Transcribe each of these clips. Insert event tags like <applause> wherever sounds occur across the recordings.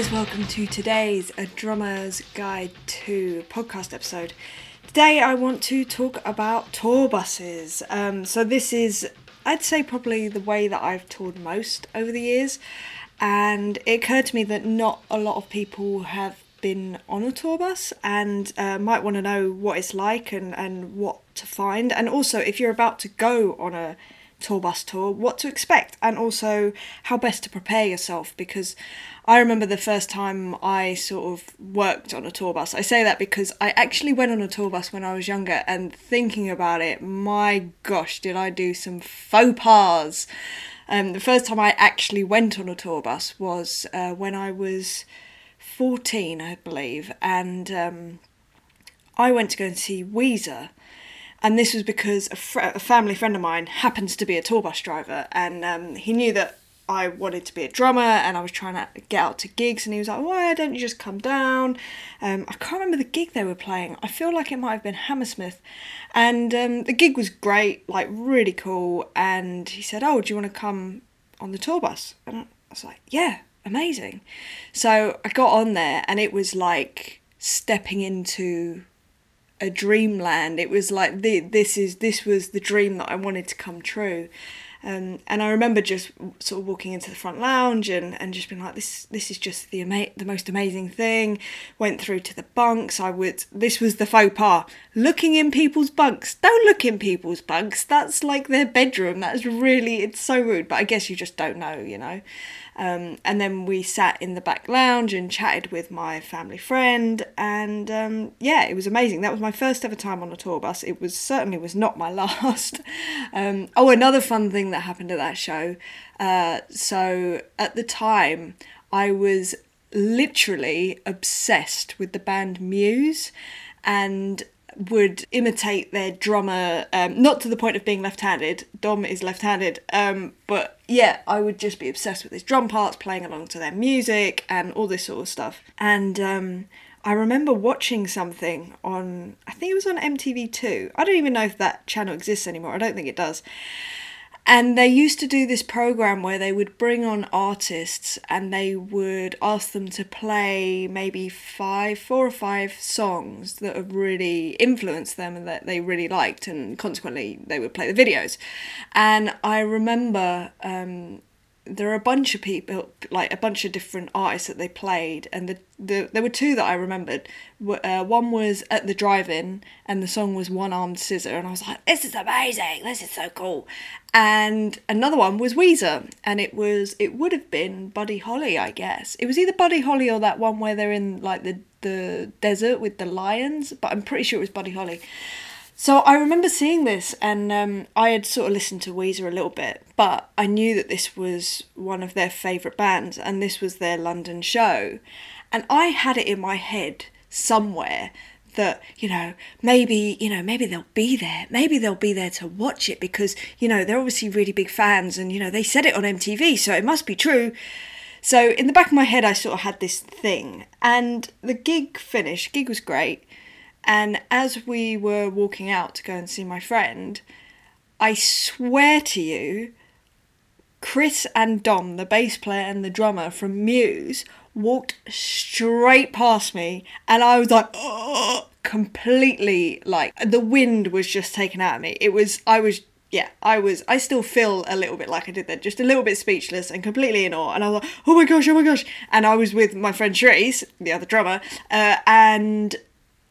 Guys, welcome to today's A Drummer's Guide to podcast episode. Today I want to talk about tour buses. Um, so, this is, I'd say, probably the way that I've toured most over the years. And it occurred to me that not a lot of people have been on a tour bus and uh, might want to know what it's like and, and what to find. And also, if you're about to go on a tour bus tour, what to expect, and also how best to prepare yourself. Because I remember the first time I sort of worked on a tour bus. I say that because I actually went on a tour bus when I was younger, and thinking about it, my gosh, did I do some faux pas. Um, the first time I actually went on a tour bus was uh, when I was 14, I believe, and um, I went to go and see Weezer. And this was because a, fr- a family friend of mine happens to be a tour bus driver, and um, he knew that I wanted to be a drummer and I was trying to get out to gigs, and he was like, Why don't you just come down? Um, I can't remember the gig they were playing. I feel like it might have been Hammersmith. And um, the gig was great, like really cool. And he said, Oh, do you want to come on the tour bus? And I was like, Yeah, amazing. So I got on there, and it was like stepping into a dreamland. It was like the this is this was the dream that I wanted to come true. Um, and I remember just sort of walking into the front lounge and, and just being like, this this is just the ama- the most amazing thing. Went through to the bunks. I would this was the faux pas. Looking in people's bunks. Don't look in people's bunks. That's like their bedroom. That's really it's so rude. But I guess you just don't know, you know. Um, and then we sat in the back lounge and chatted with my family friend, and um, yeah, it was amazing. That was my first ever time on a tour bus. It was certainly was not my <laughs> last. Um, oh, another fun thing that happened at that show. Uh, so at the time, I was literally obsessed with the band Muse, and would imitate their drummer, um, not to the point of being left handed. Dom is left handed, um, but yeah, I would just be obsessed with his drum parts, playing along to their music, and all this sort of stuff. And um, I remember watching something on, I think it was on MTV2. I don't even know if that channel exists anymore, I don't think it does. And they used to do this program where they would bring on artists and they would ask them to play maybe five, four or five songs that have really influenced them and that they really liked, and consequently they would play the videos. And I remember um, there are a bunch of people, like a bunch of different artists that they played, and the, the there were two that I remembered. Uh, one was at the drive-in, and the song was One Armed Scissor, and I was like, "This is amazing! This is so cool!" And another one was Weezer, and it was it would have been Buddy Holly, I guess. It was either Buddy Holly or that one where they're in like the the desert with the lions, but I'm pretty sure it was Buddy Holly. So I remember seeing this, and um, I had sort of listened to Weezer a little bit, but I knew that this was one of their favourite bands, and this was their London show. And I had it in my head somewhere that you know maybe you know maybe they'll be there maybe they'll be there to watch it because you know they're obviously really big fans and you know they said it on MTV so it must be true so in the back of my head I sort of had this thing and the gig finished gig was great and as we were walking out to go and see my friend I swear to you Chris and Dom the bass player and the drummer from Muse walked straight past me and I was like oh, completely like the wind was just taken out of me. It was I was yeah I was I still feel a little bit like I did that just a little bit speechless and completely in awe. And I was like oh my gosh oh my gosh. And I was with my friend Shrees the other drummer uh, and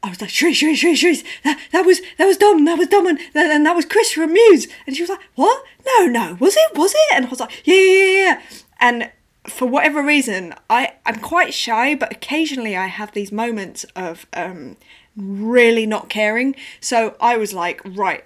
I was like, Shrees, Shrees, Shrees, Shrees, that, that was that was Dom, that was Dom, and, and that was Chris from Muse. And she was like, what? No, no, was it? Was it? And I was like, yeah, yeah, yeah, yeah. And for whatever reason, I, I'm quite shy, but occasionally I have these moments of um, really not caring. So I was like, right,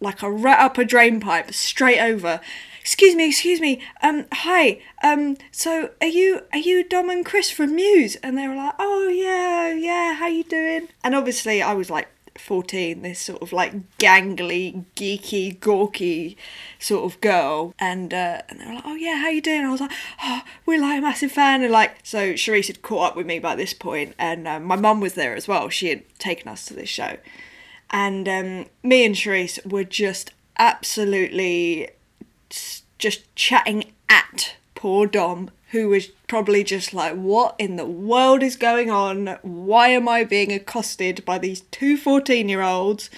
like a rat up a drain pipe, straight over. Excuse me, excuse me. Um, hi. Um, so are you are you Dom and Chris from Muse? And they were like, oh yeah, yeah. How you doing? And obviously, I was like 14, this sort of like gangly, geeky, gawky sort of girl. And uh, and they were like, oh yeah, how you doing? And I was like, oh, we're like a massive fan. And like, so Sharice had caught up with me by this point, and um, my mum was there as well. She had taken us to this show. And um, me and Sharice were just absolutely just chatting at poor Dom, who was probably just like, What in the world is going on? Why am I being accosted by these two 14 year olds?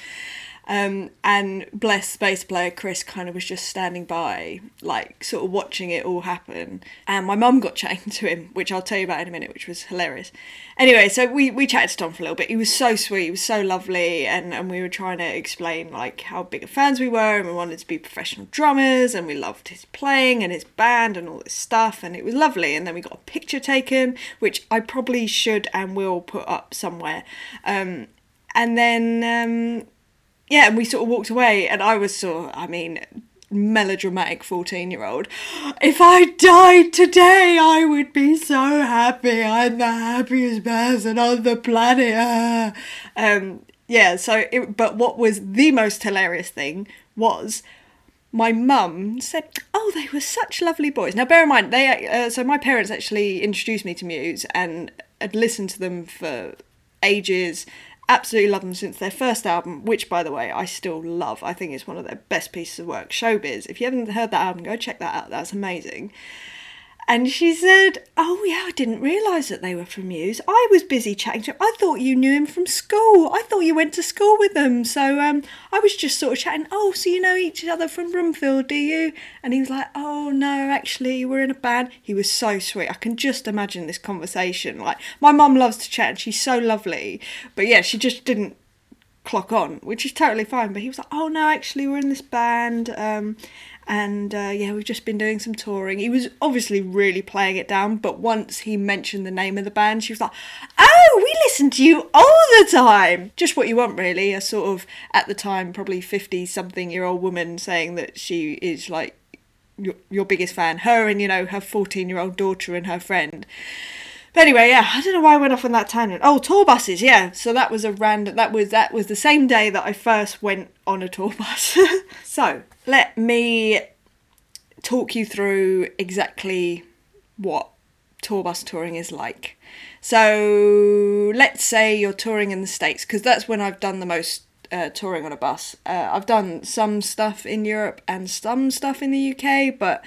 Um, and bless bass player Chris kind of was just standing by, like sort of watching it all happen. And my mum got <laughs> chatting to him, which I'll tell you about in a minute, which was hilarious. Anyway, so we, we chatted to Dom for a little bit. He was so sweet, he was so lovely, and, and we were trying to explain like how big of fans we were, and we wanted to be professional drummers, and we loved his playing and his band and all this stuff, and it was lovely. And then we got a picture taken, which I probably should and will put up somewhere. Um, and then um, yeah, and we sort of walked away, and I was sort of, I mean, melodramatic 14 year old. If I died today, I would be so happy. I'm the happiest person on the planet. Um, yeah, so, it, but what was the most hilarious thing was my mum said, "Oh, they were such lovely boys." Now, bear in mind, they uh, so my parents actually introduced me to Muse and had listened to them for ages absolutely love them since their first album, which, by the way, I still love. I think it's one of their best pieces of work, Showbiz. If you haven't heard that album, go check that out. That's amazing. And she said, Oh, yeah, I didn't realise that they were from Muse. I was busy chatting to him. I thought you knew him from school. I thought you went to school with them. So um, I was just sort of chatting, Oh, so you know each other from Broomfield, do you? And he was like, Oh, no, actually, we're in a band. He was so sweet. I can just imagine this conversation. Like, my mum loves to chat and she's so lovely. But yeah, she just didn't clock on, which is totally fine. But he was like, "Oh no, actually, we're in this band, um, and uh, yeah, we've just been doing some touring." He was obviously really playing it down, but once he mentioned the name of the band, she was like, "Oh, we listen to you all the time." Just what you want, really. A sort of at the time, probably fifty-something-year-old woman saying that she is like your, your biggest fan. Her and you know her fourteen-year-old daughter and her friend. But anyway, yeah, I don't know why I went off on that tangent. Oh, tour buses, yeah. So that was a random. That was that was the same day that I first went on a tour bus. <laughs> so let me talk you through exactly what tour bus touring is like. So let's say you're touring in the states because that's when I've done the most uh, touring on a bus. Uh, I've done some stuff in Europe and some stuff in the UK, but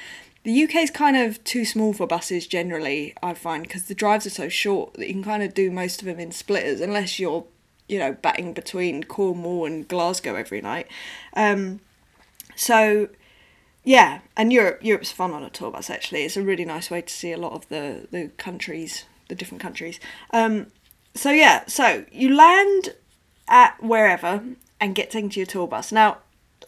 the UK is kind of too small for buses generally, I find, because the drives are so short that you can kind of do most of them in splitters, unless you're, you know, batting between Cornwall and Glasgow every night. Um, so, yeah, and Europe Europe's fun on a tour bus. Actually, it's a really nice way to see a lot of the the countries, the different countries. Um, so yeah, so you land at wherever and get taken to your tour bus. Now,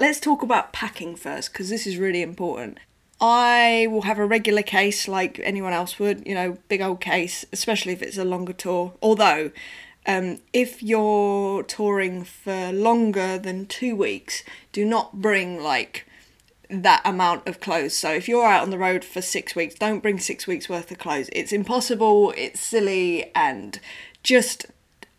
let's talk about packing first because this is really important. I will have a regular case like anyone else would, you know, big old case, especially if it's a longer tour. Although, um, if you're touring for longer than two weeks, do not bring like that amount of clothes. So if you're out on the road for six weeks, don't bring six weeks worth of clothes. It's impossible, it's silly, and just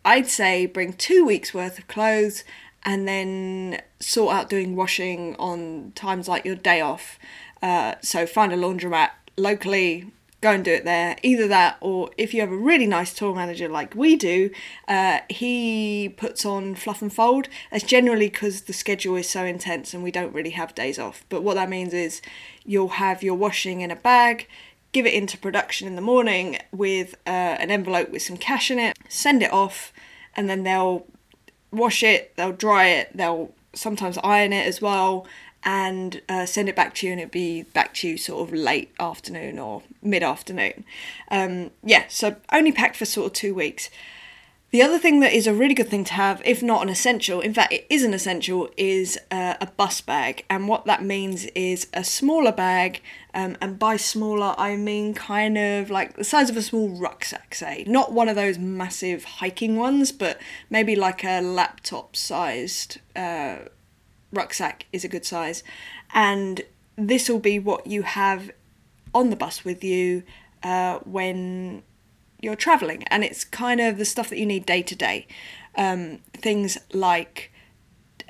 I'd say bring two weeks worth of clothes and then sort out doing washing on times like your day off uh, so find a laundromat locally, go and do it there. Either that, or if you have a really nice tour manager like we do, uh, he puts on fluff and fold. That's generally because the schedule is so intense and we don't really have days off. But what that means is you'll have your washing in a bag. Give it into production in the morning with uh, an envelope with some cash in it, send it off, and then they'll wash it, they'll dry it, they'll sometimes iron it as well, and uh, send it back to you, and it'd be back to you sort of late afternoon or mid afternoon. Um, yeah, so only packed for sort of two weeks. The other thing that is a really good thing to have, if not an essential, in fact, it is an essential, is uh, a bus bag. And what that means is a smaller bag, um, and by smaller, I mean kind of like the size of a small rucksack, say. Not one of those massive hiking ones, but maybe like a laptop sized. Uh, rucksack is a good size, and this will be what you have on the bus with you uh, when you're traveling, and it's kind of the stuff that you need day to day. Um, things like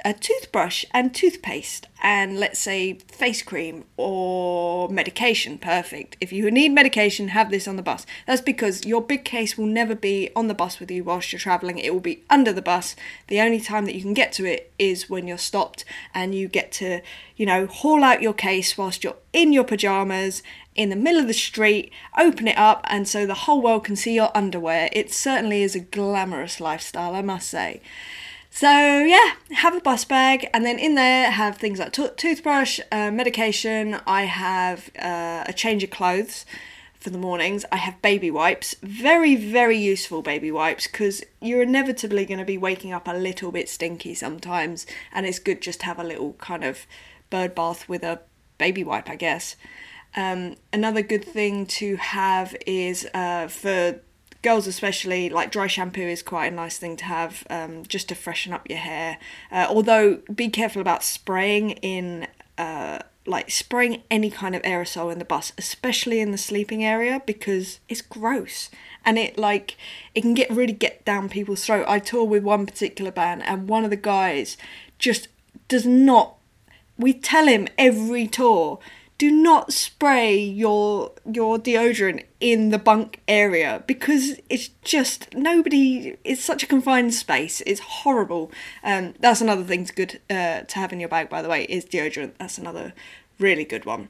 a toothbrush and toothpaste and let's say face cream or medication. Perfect. If you need medication have this on the bus. That's because your big case will never be on the bus with you whilst you're traveling. It will be under the bus. The only time that you can get to it is when you're stopped and you get to you know haul out your case whilst you're in your pajamas in the middle of the street open it up and so the whole world can see your underwear. It certainly is a glamorous lifestyle i must say so yeah, have a bus bag, and then in there have things like to- toothbrush, uh, medication. I have uh, a change of clothes for the mornings. I have baby wipes, very very useful baby wipes because you're inevitably going to be waking up a little bit stinky sometimes, and it's good just to have a little kind of bird bath with a baby wipe, I guess. Um, another good thing to have is uh, for girls especially like dry shampoo is quite a nice thing to have um, just to freshen up your hair. Uh, although be careful about spraying in uh, like spraying any kind of aerosol in the bus especially in the sleeping area because it's gross. And it like it can get really get down people's throat. I tour with one particular band and one of the guys just does not we tell him every tour do not spray your your deodorant in the bunk area because it's just nobody it's such a confined space it's horrible um that's another thing to good uh, to have in your bag by the way is deodorant that's another really good one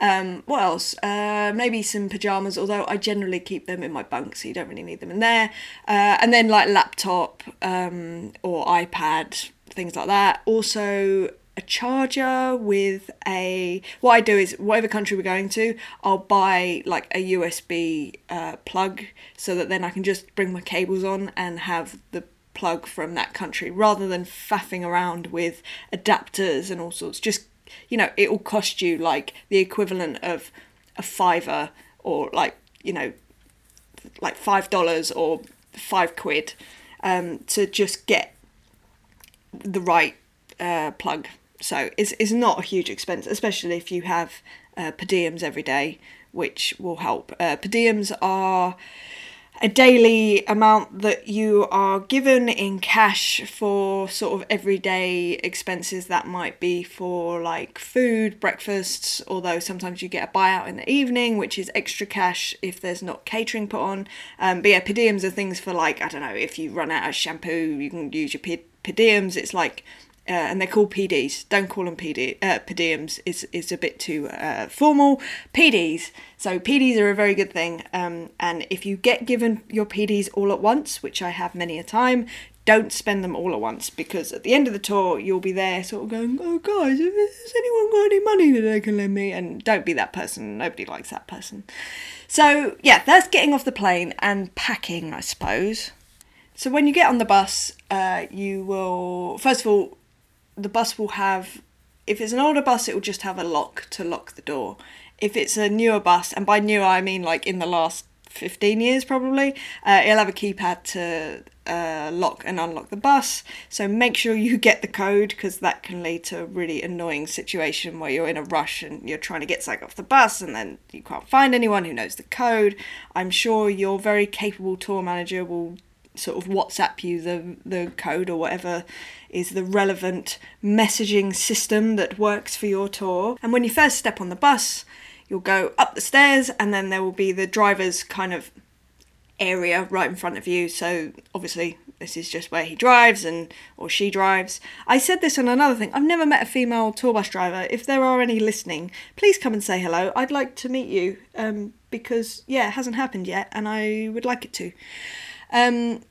um, what else? Uh, maybe some pajamas, although I generally keep them in my bunk, so you don't really need them in there. Uh, and then like laptop um, or iPad, things like that. Also, a charger with a what I do is whatever country we're going to, I'll buy like a USB uh, plug so that then I can just bring my cables on and have the plug from that country rather than faffing around with adapters and all sorts. Just you know, it will cost you like the equivalent of a fiver or like you know, like five dollars or five quid um, to just get the right uh, plug so it's, it's not a huge expense, especially if you have uh, per diems every day, which will help. Uh, per diems are a daily amount that you are given in cash for sort of everyday expenses that might be for like food, breakfasts, although sometimes you get a buyout in the evening, which is extra cash if there's not catering put on. Um, but yeah, per diems are things for like, I don't know, if you run out of shampoo, you can use your per, per diems. It's like uh, and they're called PDs. Don't call them PD, uh, per diems. Is is a bit too uh, formal. PDs. So PDs are a very good thing. Um, and if you get given your PDs all at once, which I have many a time, don't spend them all at once because at the end of the tour you'll be there sort of going, oh guys, has anyone got any money that they can lend me? And don't be that person. Nobody likes that person. So yeah, that's getting off the plane and packing, I suppose. So when you get on the bus, uh, you will first of all the bus will have if it's an older bus it will just have a lock to lock the door. If it's a newer bus and by newer i mean like in the last 15 years probably uh, it'll have a keypad to uh, lock and unlock the bus. So make sure you get the code because that can lead to a really annoying situation where you're in a rush and you're trying to get something off the bus and then you can't find anyone who knows the code. I'm sure your very capable tour manager will sort of WhatsApp you the the code or whatever is the relevant messaging system that works for your tour. And when you first step on the bus, you'll go up the stairs and then there will be the driver's kind of area right in front of you. So obviously this is just where he drives and or she drives. I said this on another thing. I've never met a female tour bus driver. If there are any listening, please come and say hello. I'd like to meet you um, because yeah, it hasn't happened yet and I would like it to. Um,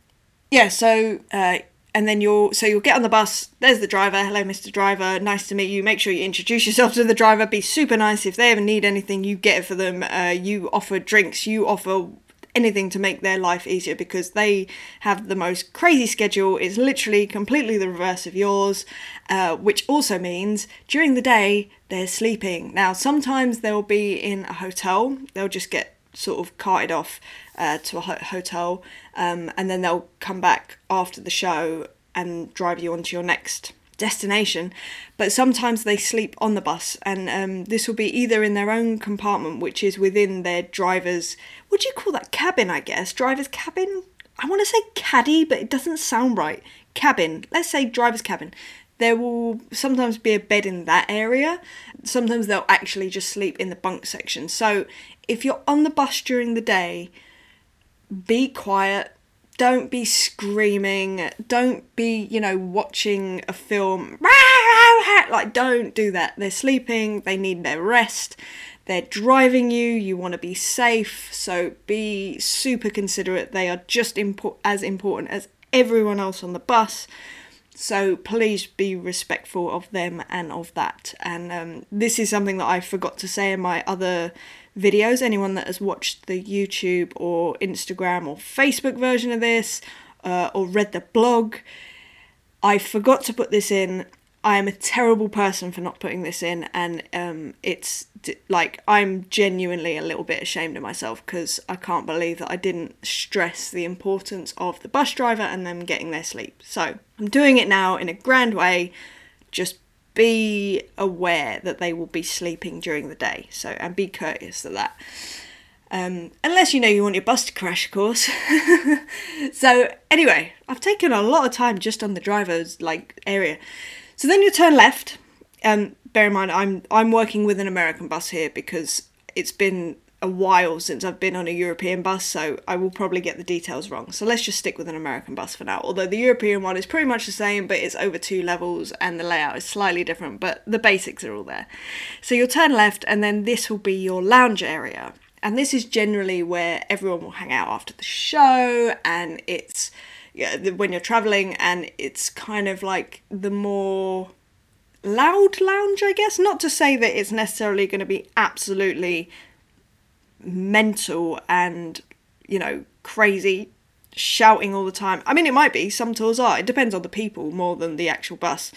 yeah, so uh, and then you'll so you'll get on the bus. There's the driver. Hello, Mr. Driver. Nice to meet you. Make sure you introduce yourself to the driver. Be super nice. If they ever need anything, you get it for them. Uh, you offer drinks. You offer anything to make their life easier because they have the most crazy schedule. It's literally completely the reverse of yours, uh, which also means during the day they're sleeping. Now, sometimes they'll be in a hotel. They'll just get sort of carted off uh, to a ho- hotel, um, and then they'll come back after the show and drive you on to your next destination. But sometimes they sleep on the bus, and um, this will be either in their own compartment, which is within their driver's. What do you call that cabin? I guess driver's cabin. I want to say caddy, but it doesn't sound right. Cabin. Let's say driver's cabin there will sometimes be a bed in that area. Sometimes they'll actually just sleep in the bunk section. So if you're on the bus during the day, be quiet. Don't be screaming. Don't be, you know, watching a film. <laughs> Like, don't do that. They're sleeping. They need their rest. They're driving you. You want to be safe. So be super considerate. They are just impo- as important as everyone else on the bus. So please be respectful of them and of that. And um, this is something that I forgot to say in my other videos. Anyone that has watched the YouTube or Instagram or Facebook version of this uh, or read the blog, I forgot to put this in I am a terrible person for not putting this in, and um, it's like I'm genuinely a little bit ashamed of myself because I can't believe that I didn't stress the importance of the bus driver and them getting their sleep. So I'm doing it now in a grand way. Just be aware that they will be sleeping during the day. So and be courteous to that. Um, unless you know you want your bus to crash, of course. <laughs> so anyway, I've taken a lot of time just on the driver's like area. So then you turn left. and bear in mind, I'm I'm working with an American bus here because it's been a while since I've been on a European bus, so I will probably get the details wrong. So let's just stick with an American bus for now. Although the European one is pretty much the same, but it's over two levels and the layout is slightly different, but the basics are all there. So you'll turn left, and then this will be your lounge area. And this is generally where everyone will hang out after the show, and it's yeah, when you're traveling, and it's kind of like the more loud lounge, I guess. Not to say that it's necessarily going to be absolutely mental and, you know, crazy shouting all the time. I mean, it might be, some tours are. It depends on the people more than the actual bus.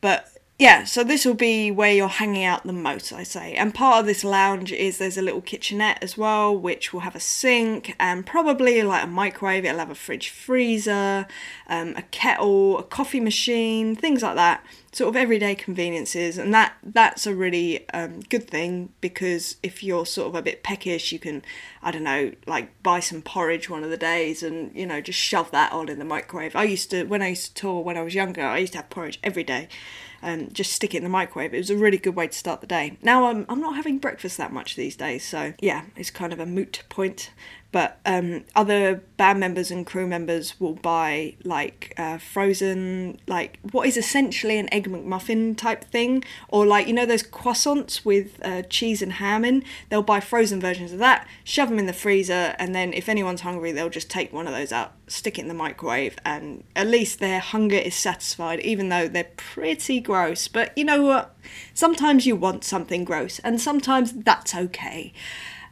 But yeah, so this will be where you're hanging out the most, I say. And part of this lounge is there's a little kitchenette as well, which will have a sink and probably like a microwave. It'll have a fridge freezer, um, a kettle, a coffee machine, things like that. Sort of everyday conveniences, and that that's a really um, good thing because if you're sort of a bit peckish, you can, I don't know, like buy some porridge one of the days and you know just shove that on in the microwave. I used to when I used to tour when I was younger, I used to have porridge every day um, just stick it in the microwave. It was a really good way to start the day. Now I'm, I'm not having breakfast that much these days, so yeah, it's kind of a moot point but um, other band members and crew members will buy like uh, frozen like what is essentially an egg mcmuffin type thing. Or like you know those croissants with uh, cheese and ham in? They'll buy frozen versions of that shove them in the freezer and then if anyone's hungry they'll just take one of those out stick it in the microwave and at least their hunger is satisfied even though they're pretty gross. But you know what? Sometimes you want something gross and sometimes that's okay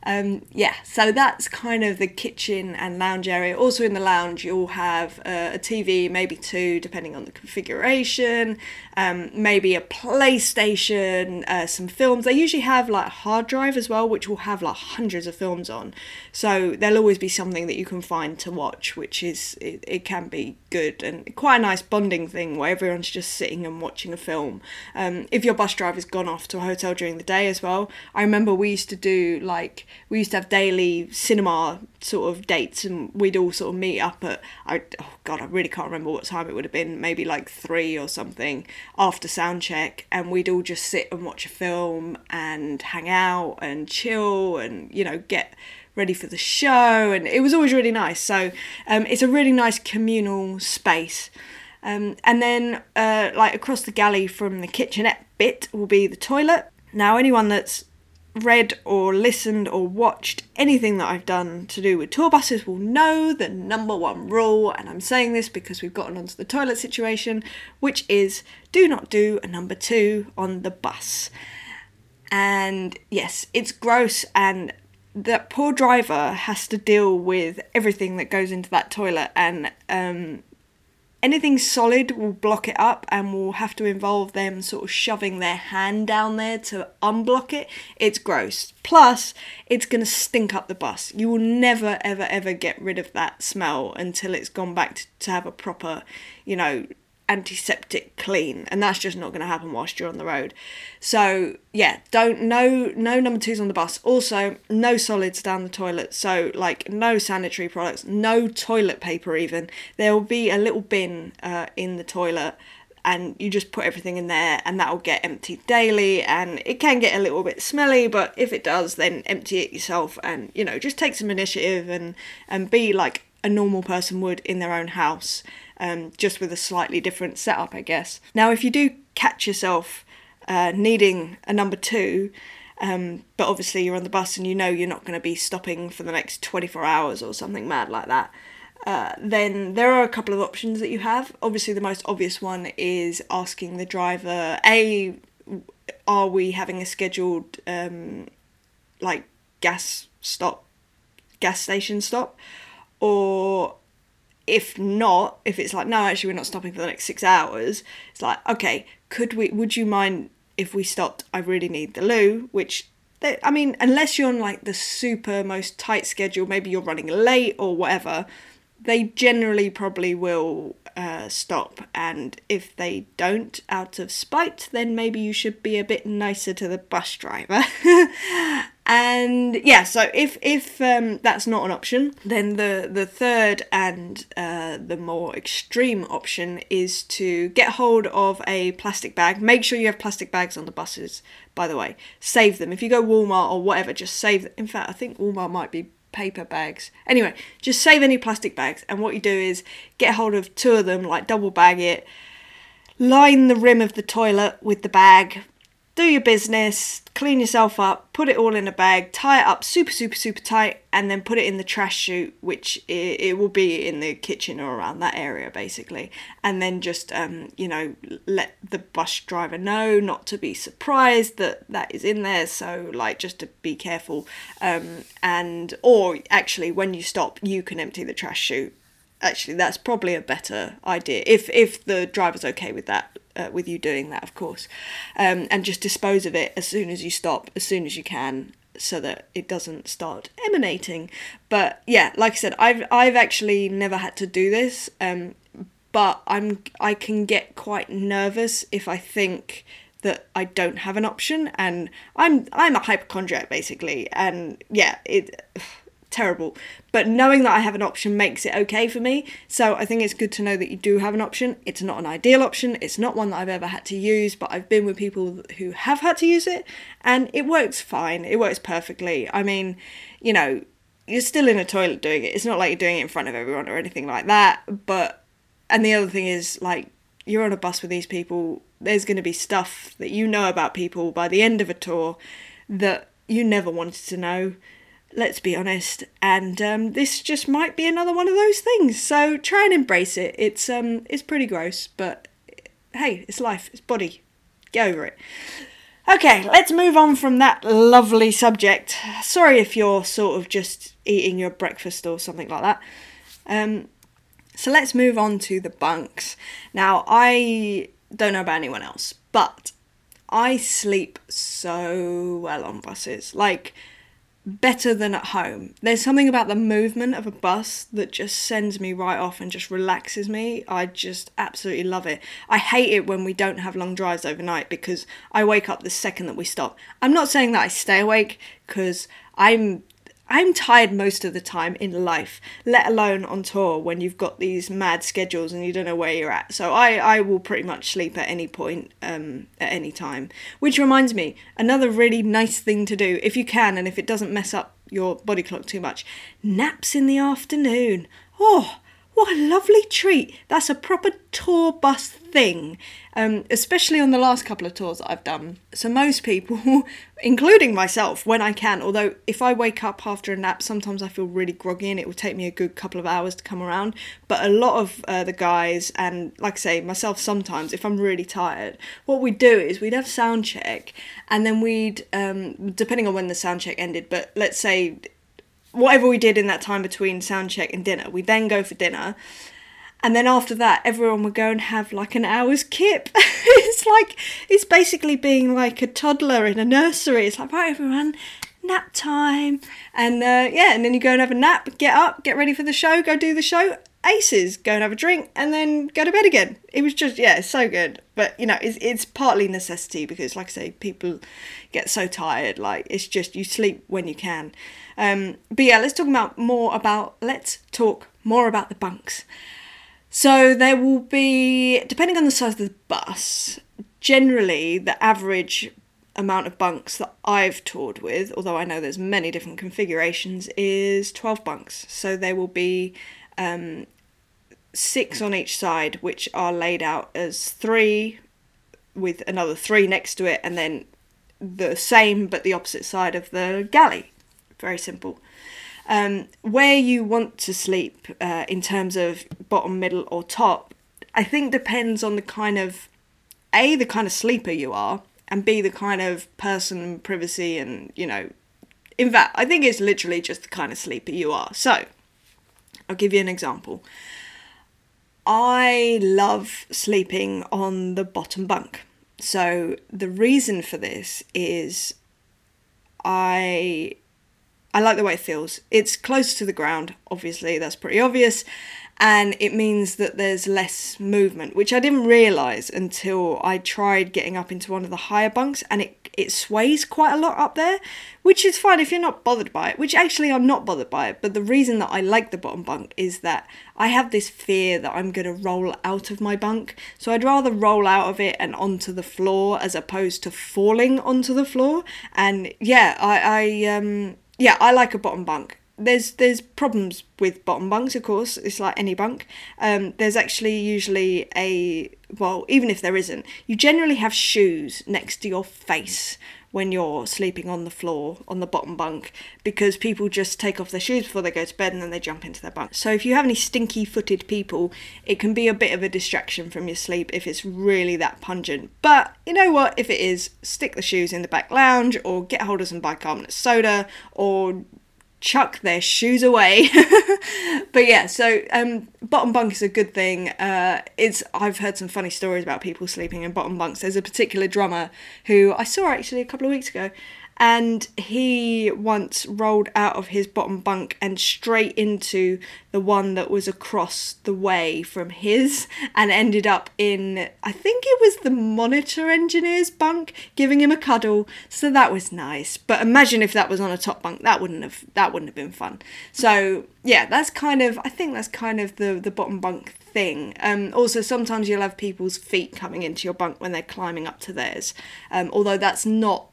um, yeah, so that's kind of the kitchen and lounge area. Also in the lounge, you'll have uh, a TV, maybe two, depending on the configuration, um, maybe a PlayStation, uh, some films. They usually have like a hard drive as well, which will have like hundreds of films on. So there'll always be something that you can find to watch, which is, it, it can be good and quite a nice bonding thing where everyone's just sitting and watching a film. Um, if your bus driver's gone off to a hotel during the day as well, I remember we used to do like we used to have daily cinema sort of dates and we'd all sort of meet up at I oh god I really can't remember what time it would have been maybe like 3 or something after sound check. And we'd all just sit and watch a film and hang out and chill and you know get ready for the show. And it was always really nice. So um, it's a really nice communal space. Um, and then uh, like across the galley from the kitchenette bit will be the toilet. Now anyone that's read or listened or watched anything that I've done to do with tour buses will know the number one rule, and I'm saying this because we've gotten onto the toilet situation, which is do not do a number two on the bus. And yes, it's gross, and that poor driver has to deal with everything that goes into that toilet, and um, anything solid will block it up and will have to involve them sort of shoving their hand down there to unblock it. It's gross. Plus, it's going to stink up the bus. You will never, ever, ever get rid of that smell until it's gone back to, to have a proper, you know, antiseptic clean and that's just not going to happen whilst you're on the road. So yeah don't no no number twos on the bus. Also no solids down the toilet. So like no sanitary products no toilet paper even. There will be a little bin uh, in the toilet and you just put everything in there and that'll get emptied daily and it can get a little bit smelly but if it does then empty it yourself and you know just take some initiative and and be like a normal person would in their own house um, just with a slightly different setup i guess now if you do catch yourself uh, needing a number two um, but obviously you're on the bus and you know you're not going to be stopping for the next 24 hours or something mad like that uh, then there are a couple of options that you have. Obviously, the most obvious one is asking the driver, A, are we having a scheduled um, like gas stop, gas station stop? Or if not, if it's like, no, actually, we're not stopping for the next six hours, it's like, okay, could we, would you mind if we stopped? I really need the loo, which they, I mean, unless you're on like the super most tight schedule, maybe you're running late or whatever, they generally probably will uh, stop. And if they don't, out of spite, then maybe you should be a bit nicer to the bus driver. <laughs> and yeah, so if if um, that's not an option, then the the third and uh, the more extreme option is to get hold of a plastic bag. Make sure you have plastic bags on the buses. By the way, save them. If you go Walmart or whatever, just save. Them. In fact, I think Walmart might be paper bags. Anyway, just save any plastic bags, and what you do is get hold of two of them, like double bag it, line the rim of the toilet with the bag, do your business, clean yourself up, put it all in a bag, tie it up super, super, super tight, and then put it in the trash chute, which it, it will be in the kitchen or around that area basically. And then just, um, you know, let the bus driver know not to be surprised that that is in there. So, like, just to be careful. Um, and, or actually, when you stop, you can empty the trash chute actually that's probably a better idea if if the driver's okay with that uh, with you doing that of course. Um, and just dispose of it as soon as you stop as soon as you can so that it doesn't start emanating. But yeah like i said i've i've actually never had to do this um, but i'm i can get quite nervous if i think that I don't have an option. And I'm I'm a hypochondriac basically. And yeah it terrible. But knowing that I have an option makes it okay for me. So I think it's good to know that you do have an option. It's not an ideal option. It's not one that I've ever had to use, but I've been with people who have had to use it and it works fine. It works perfectly. I mean, you know, you're still in a toilet doing it. It's not like you're doing it in front of everyone or anything like that. But, and the other thing is, like, you're on a bus with these people, there's going to be stuff that you know about people by the end of a tour that you never wanted to know let's be honest. And um, this just might be another one of those things. So try and embrace it. It's um, it's pretty gross, but hey, it's life. It's body. Get over it. Okay, let's move on from that lovely subject. Sorry if you're sort of just eating your breakfast or something like that. Um, so let's move on to the bunks. Now, I don't know about anyone else, but I sleep so well on buses. Like, better than at home. There's something about the movement of a bus that just sends me right off and just relaxes me. I just absolutely love it. I hate it when we don't have long drives overnight because I wake up the second that we stop. I'm not saying that I stay awake because I'm I'm tired most of the time in life, let alone on tour when you've got these mad schedules and you don't know where you're at. So I, I will pretty much sleep at any point, um, at any time. Which reminds me, another really nice thing to do, if you can and if it doesn't mess up your body clock too much, naps in the afternoon. Oh, what a lovely treat. That's a proper tour bus thing, um, especially on the last couple of tours I've done. So, most people, <laughs> including myself, when I can, although if I wake up after a nap, sometimes I feel really groggy and it will take me a good couple of hours to come around. But a lot of uh, the guys, and like I say, myself sometimes, if I'm really tired, what we'd do is we'd have sound check and then we'd, um, depending on when the sound check ended, but let's say whatever we did in that time between sound check and dinner, we then go for dinner. And then after that, everyone would go and have like an hour's kip. <laughs> it's like, it's basically being like a toddler in a nursery. It's like, right, everyone, nap time. And uh, yeah, and then you go and have a nap, get up, get ready for the show, go do the show. Aces, go and have a drink, and then go to bed again. It was just, yeah, so good. But, you know, it's, it's partly necessity because, like I say, people get so tired. Like, it's just, you sleep when you can. Um, but yeah, let's talk about more about let's talk more about the bunks. So there will be, depending on the size of the bus, generally the average amount of bunks that I've toured with, although I know there's many different configurations, is 12 bunks. So there will be um, six on each side, which are laid out as three with another three next to it, and then the same but the opposite side of the galley. Very simple. Um, where you want to sleep uh, in terms of bottom, middle, or top, I think depends on the kind of a the kind of sleeper you are, and b the kind of person, privacy, and you know. In fact, I think it's literally just the kind of sleeper you are. So, I'll give you an example. I love sleeping on the bottom bunk. So the reason for this is I I like the way it feels. It's close to the ground, obviously, that's pretty obvious, and it means that there's less movement, which I didn't realize until I tried getting up into one of the higher bunks and it it sways quite a lot up there, which is fine if you're not bothered by it, which actually I'm not bothered by it. But the reason that I like the bottom bunk is that I have this fear that I'm going to roll out of my bunk. So I'd rather roll out of it and onto the floor as opposed to falling onto the floor. And yeah, I, I um, yeah, I like a bottom bunk there's there's problems with bottom bunks, of course. It's like any bunk. Um, there's actually usually a well, even if there isn't, you generally have shoes next to your face when you're sleeping on the floor on the bottom bunk because people just take off their shoes before they go to bed and then they jump into their bunk. So if you have any stinky footed people, it can be a bit of a distraction from your sleep if it's really that pungent. But you know what? If it is, stick the shoes in the back lounge or get hold of some bicarbonate soda or chuck their shoes away. <laughs> but yeah, so um, bottom bunk is a good thing. Uh, it's I've heard some funny stories about people sleeping in bottom bunks. There's a particular drummer who I saw actually a couple of weeks ago, and he once rolled out of his bottom bunk and straight into the one that was across the way from his and ended up in I think it was the monitor engineer's bunk giving him a cuddle. So that was nice. But imagine if that was on a top bunk. That wouldn't have that wouldn't have been fun. So yeah that's kind of I think that's kind of the the bottom bunk thing. Um, also, sometimes you'll have people's feet coming into your bunk when they're climbing up to theirs, um, although that's not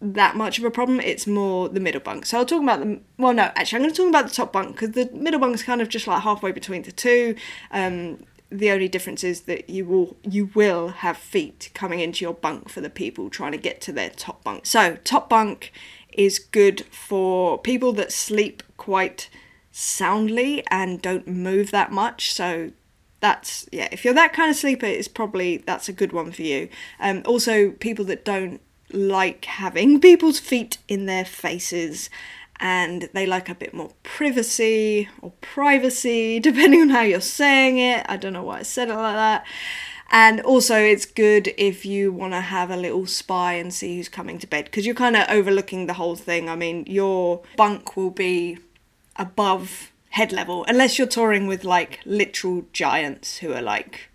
that much of a problem. It's more the middle bunk. So I'll talk about the well, no, actually, I'm going to talk about the top bunk because the middle bunk is kind of just like halfway between the two. Um, the only difference is that you will you will have feet coming into your bunk for the people trying to get to their top bunk. So top bunk is good for people that sleep quite soundly and don't move that much. So that's yeah, if you're that kind of sleeper, it's probably that's a good one for you. Um, also people that don't like having <laughs> people's feet in their faces and they like a bit more privacy or privacy, <laughs> depending on how you're saying it. I don't know why I said it like that. And also, it's good if you want to have a little spy and see who's coming to bed because you're kind of overlooking the whole thing. I mean, your bunk will be above head level unless you're touring with like literal giants who are like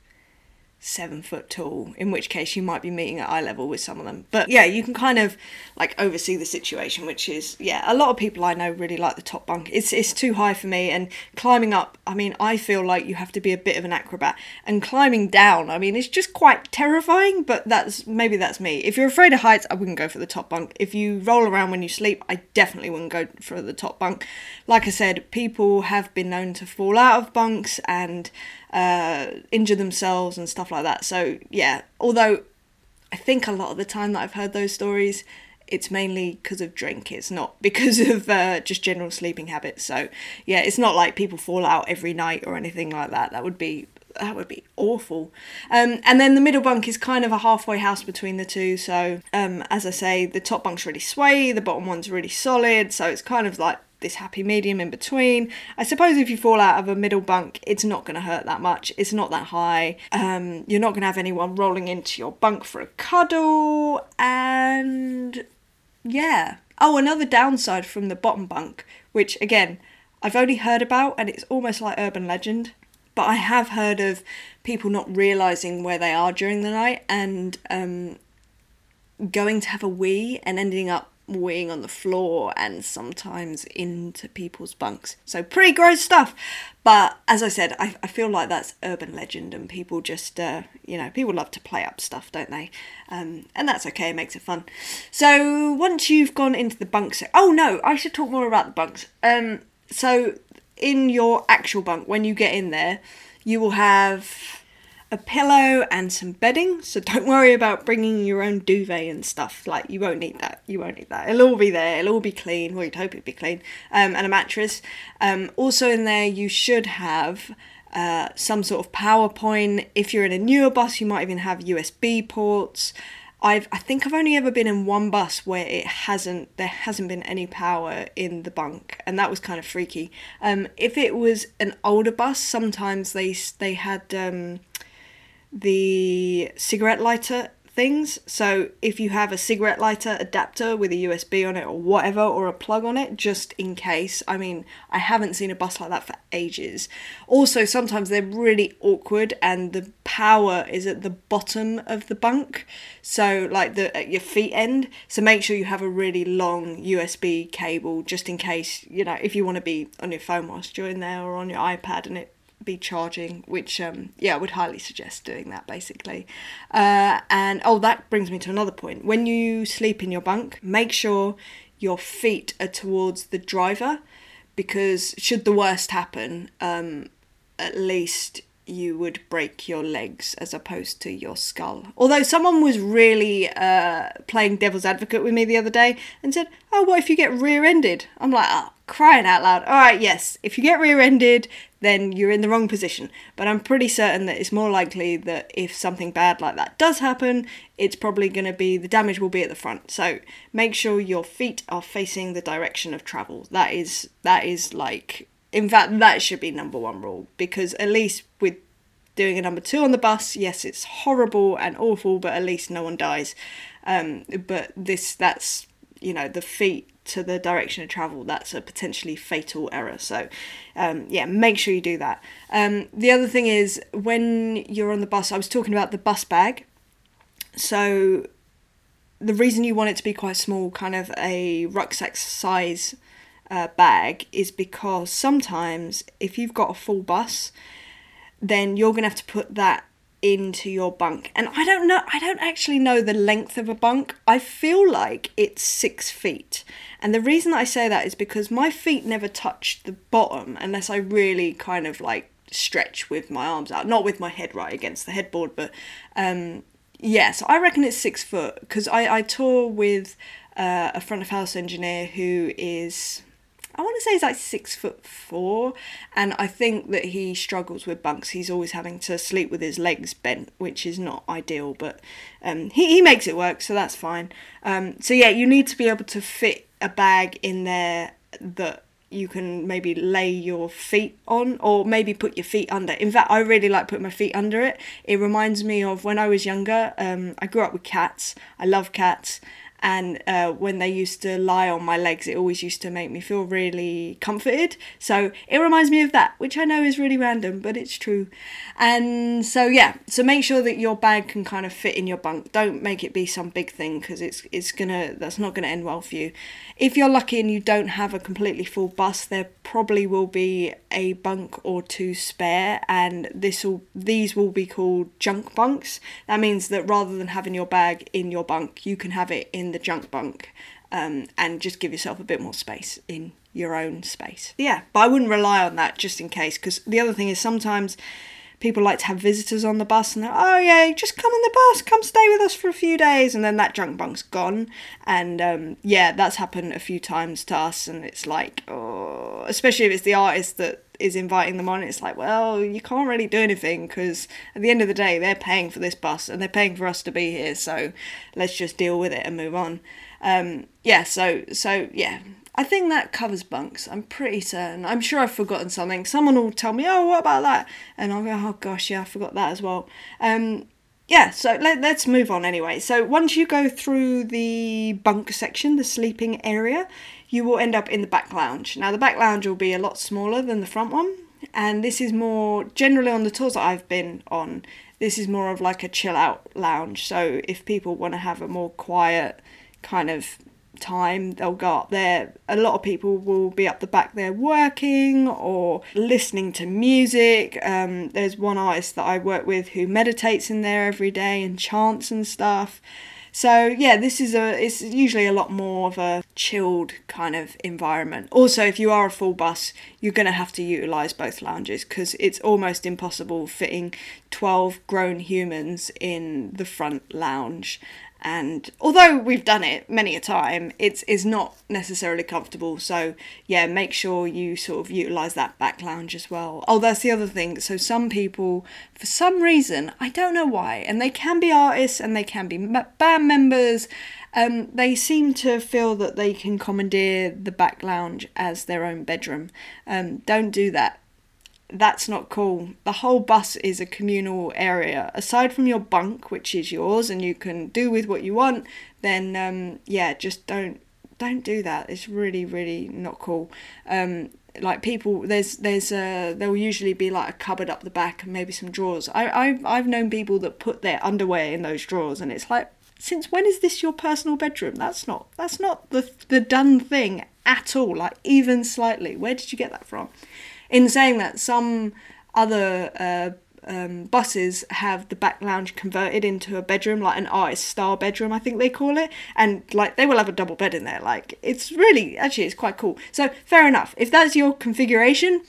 seven foot tall, in which case you might be meeting at eye level with some of them. But yeah, you can kind of like oversee the situation, which is yeah, a lot of people I know really like the top bunk. It's it's too high for me, and climbing up, I mean, I feel like you have to be a bit of an acrobat, and climbing down, I mean, it's just quite terrifying. But that's maybe that's me. If you're afraid of heights, I wouldn't go for the top bunk. If you roll around when you sleep, I definitely wouldn't go for the top bunk. Like I said, people have been known to fall out of bunks and uh, injure themselves and stuff like that. So yeah, although I think a lot of the time that I've heard those stories, it's mainly because of drink. It's not <laughs> because of uh, just general sleeping habits. So yeah, it's not like people fall out every night or anything like that. That would be that would be awful. Um, and then the middle bunk is kind of a halfway house between the two. So um, as I say, the top bunk's really sway, the bottom one's really solid. So it's kind of like this happy medium in between. I suppose if you fall out of a middle bunk, it's not going to hurt that much. It's not that high. Um, you're not going to have anyone rolling into your bunk for a cuddle. And yeah. Oh, another downside from the bottom bunk, which again, I've only heard about and it's almost like urban legend. But I have heard of people not realizing where they are during the night and um, going to have a wee and ending up weeing on the floor and sometimes into people's bunks. So pretty gross stuff. But as I said, I, I feel like that's urban legend and people just, uh, you know, people love to play up stuff, don't they? Um, and that's okay, it makes it fun. So once you've gone into the bunks, oh no, I should talk more about the bunks. Um, so in your actual bunk, when you get in there, you will have a pillow and some bedding. So don't worry about bringing your own duvet and stuff. Like you won't need that. You won't need that. It'll all be there. It'll all be clean. Well, you'd hope it'd be clean. Um, and a mattress. Um, also in there, you should have. Uh, some sort of PowerPoint. If you're in a newer bus, you might even have USB ports. I've I think I've only ever been in one bus where it hasn't there hasn't been any power in the bunk, and that was kind of freaky. Um, if it was an older bus, sometimes they they had um, the cigarette lighter things. So if you have a cigarette lighter adapter with a USB on it or whatever, or a plug on it, just in case. I mean, I haven't seen a bus like that for ages. Also, sometimes they're really awkward and the power is at the bottom of the bunk, so like the at your feet end. So make sure you have a really long USB cable just in case, you know, if you want to be on your phone whilst you're in there or on your iPad and it be charging, which um, yeah, I would highly suggest doing that basically. Uh, and oh, that brings me to another point. When you sleep in your bunk, make sure your feet are towards the driver, because should the worst happen, um, at least you would break your legs as opposed to your skull. Although someone was really uh, playing devil's advocate with me the other day and said, "Oh, what if you get rear-ended?" I'm like, "Oh, crying out loud!" All right, yes, if you get rear-ended, then you're in the wrong position. But I'm pretty certain that it's more likely that if something bad like that does happen, it's probably going to be the damage will be at the front. So make sure your feet are facing the direction of travel. That is that is like in fact, that should be number one rule because at least with doing a number two on the bus, yes, it's horrible and awful, but at least no one dies. Um, but this, that's, you know, the feet to the direction of travel, that's a potentially fatal error. So, um, yeah, make sure you do that. Um, the other thing is when you're on the bus, I was talking about the bus bag. So, the reason you want it to be quite small, kind of a rucksack size uh, bag is because sometimes if you've got a full bus, then you're going to have to put that into your bunk. And I don't know, I don't actually know the length of a bunk. I feel like it's six feet. And the reason I say that is because my feet never touch the bottom unless I really kind of like stretch with my arms out, not with my head right against the headboard, but um, yeah, so I reckon it's six foot because I, I tour with uh, a front of house engineer who is I want to say he's like six foot four, and I think that he struggles with bunks. He's always having to sleep with his legs bent, which is not ideal, but um, he, he makes it work, so that's fine. Um, so, yeah, you need to be able to fit a bag in there that you can maybe lay your feet on or maybe put your feet under. In fact, I really like putting my feet under it. It reminds me of when I was younger. Um, I grew up with cats. I love cats and uh, when they used to lie on my legs it always used to make me feel really comforted. So it reminds me of that which i know is really random but it's true. And so yeah so make sure that your bag can kind of fit in your bunk. Don't make it be some big thing because it's it's gonna that's not gonna end well for you. If you're lucky and you don't have a completely full bus there probably will be a bunk or two spare and this will these will be called junk bunks. That means that rather than having your bag in your bunk you can have it in the junk bunk um, and just give yourself a bit more space in your own space. Yeah, but I wouldn't rely on that just in case because the other thing is sometimes people like to have visitors on the bus and they're, oh yeah, just come on the bus, come stay with us for a few days, and then that junk bunk's gone. And um, yeah, that's happened a few times to us, and it's like, oh, especially if it's the artist that is inviting them on, it's like, well, you can't really do anything because at the end of the day, they're paying for this bus and they're paying for us to be here, so let's just deal with it and move on. Um, yeah, so so yeah, I think that covers bunks. I'm pretty certain. I'm sure I've forgotten something. Someone will tell me, "Oh, what about that?" And I'll go, "Oh gosh, yeah, I forgot that as well." Um, yeah, so let, let's move on anyway. So once you go through the bunk section, the sleeping area, you will end up in the back lounge. Now, the back lounge will be a lot smaller than the front one, and this is more generally on the tours that I've been on. This is more of like a chill out lounge. So if people want to have a more quiet kind of time they'll go up there a lot of people will be up the back there working or listening to music. Um, there's one artist that i work with who meditates in there every day and chants and stuff. So yeah, this is a it's usually a lot more of a chilled kind of environment. Also, if you are a full bus, you're going to have to utilize both lounges because it's almost impossible fitting 12 grown humans in the front lounge and although we've done it many a time it's is not necessarily comfortable. So yeah make sure you sort of utilize that back lounge as well. Oh that's the other thing. So some people for some reason i don't know why and they can be artists and they can be band members um, they seem to feel that they can commandeer the back lounge as their own bedroom. Um, don't do that that's not cool. The whole bus is a communal area. Aside from your bunk, which is yours and you can do with what you want, then um, yeah, just don't don't do that. It's really really not cool. Um, like people, there's there's a there will usually be like a cupboard up the back and maybe some drawers. I I've I've known people that put their underwear in those drawers, and it's like, since when is this your personal bedroom? That's not that's not the the done thing at all. Like even slightly. Where did you get that from? In saying that, some other uh, um, buses have the back lounge converted into a bedroom, like an artist star bedroom, I think they call it, and like they will have a double bed in there. Like it's really, actually, it's quite cool. So fair enough. If that's your configuration,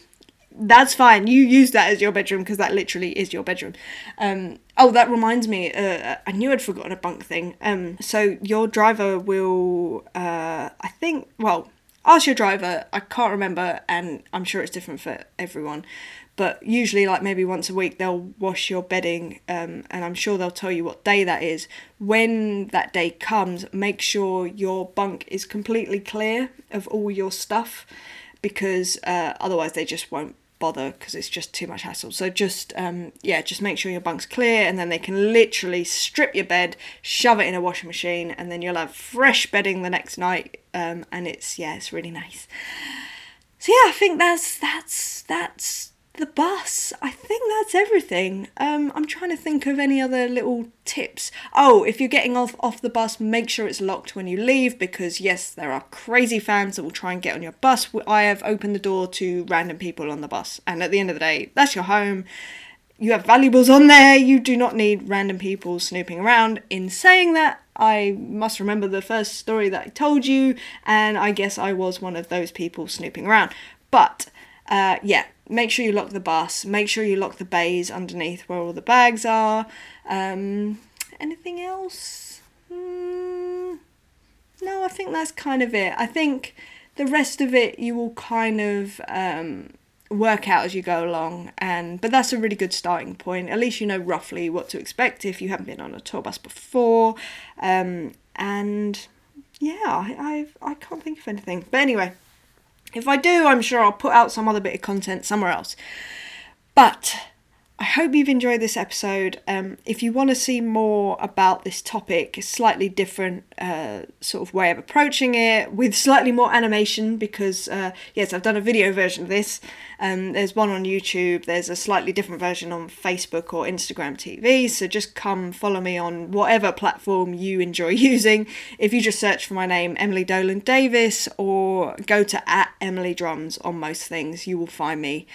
that's fine. You use that as your bedroom because that literally is your bedroom. Um, oh, that reminds me. Uh, I knew I'd forgotten a bunk thing. Um, so your driver will, uh, I think, well, ask your driver. I can't remember, and I'm sure it's different for everyone. But usually, like maybe once a week, they'll wash your bedding, um, and I'm sure they'll tell you what day that is. When that day comes, make sure your bunk is completely clear of all your stuff, because uh, otherwise they just won't bother because it's just too much hassle. So just um, yeah, just make sure your bunk's clear, and then they can literally strip your bed, shove it in a washing machine, and then you'll have fresh bedding the next night. Um, and it's yeah, it's really nice. So yeah, I think that's that's that's the bus. I think that's everything. Um, I'm trying to think of any other little tips. Oh, if you're getting off off the bus, make sure it's locked when you leave because yes, there are crazy fans that will try and get on your bus. I have opened the door to random people on the bus, and at the end of the day, that's your home. You have valuables on there. You do not need random people snooping around. In saying that, I must remember the first story that I told you, and I guess I was one of those people snooping around. But uh, yeah, make sure you lock the bus. Make sure you lock the bays underneath where all the bags are. Um, anything else? Mm, no, I think that's kind of it. I think the rest of it you will kind of um, work out as you go along and but that's a really good starting point at least you know roughly what to expect if you haven't been on a tour bus before um, and yeah I, I've, i can't think of anything but anyway if I do, I'm sure I'll put out some other bit of content somewhere else. But I hope you've enjoyed this episode. Um, if you want to see more about this topic, a slightly different uh, sort of way of approaching it with slightly more animation, because uh, yes, I've done a video version of this. Um, there's one on YouTube. There's a slightly different version on Facebook or Instagram TV. So just come follow me on whatever platform you enjoy <laughs> using. If you just search for my name, Emily Dolan Davies, or go to at Emily Drums on most things, you will find me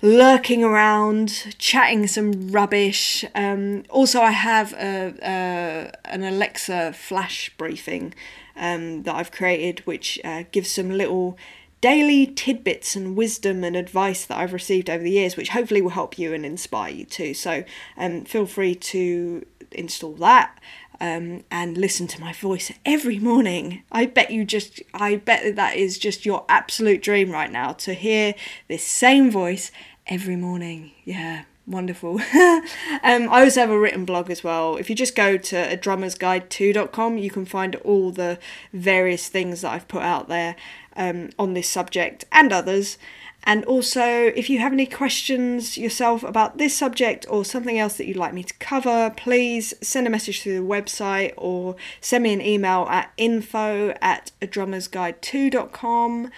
lurking around, chatting some rubbish. Um, also, I have a, a, an Alexa flash briefing um, that I've created, which uh, gives some little daily tidbits and wisdom and advice that I've received over the years, which hopefully will help you and inspire you too. So um, feel free to install that. Um, and listen to my voice every morning. I bet you just, I bet that, that is just your absolute dream right now to hear this same voice every morning. Yeah, wonderful. <laughs> um, I also have a written blog as well. If you just go to a DrummersGuideTo.com, you can find all the various things that I've put out there um, on this subject and others. And also, if you have any questions yourself about this subject or something else that you'd like me to cover, please send a message through the website or send me an email at info at a drummer's DrummersGuideTo.com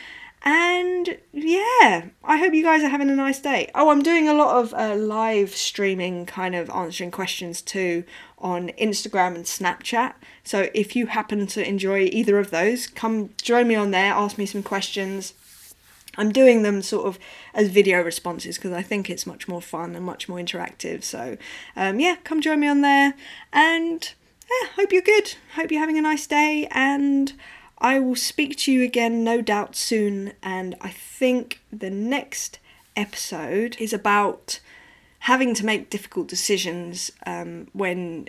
And yeah, I hope you guys are having a nice day. Oh, I'm doing a lot of uh, live streaming, kind of answering questions too on Instagram and Snapchat. So if you happen to enjoy either of those, come join me on there, ask me some questions. I'm doing them sort of as video responses because I think it's much more fun and much more interactive. So, um, yeah, come join me on there. And yeah, hope you're good. Hope you're having a nice day. And I will speak to you again, no doubt, soon. And I think the next episode is about having to make difficult decisions um, when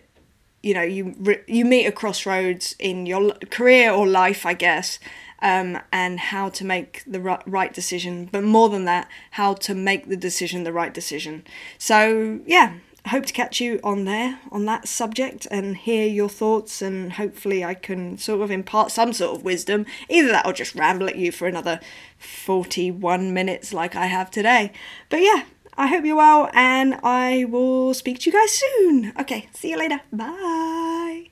you know you you meet a crossroads in your career or life, I guess, um, and how to make the right decision. But more than that, how to make the decision the right decision. So yeah, hope to catch you on there on that subject and hear your thoughts and hopefully I can sort of impart some sort of wisdom. Either that or just ramble at you for another 41 minutes like I have today. But yeah, I hope you're well and I will speak to you guys soon. Okay, see you later. Bye.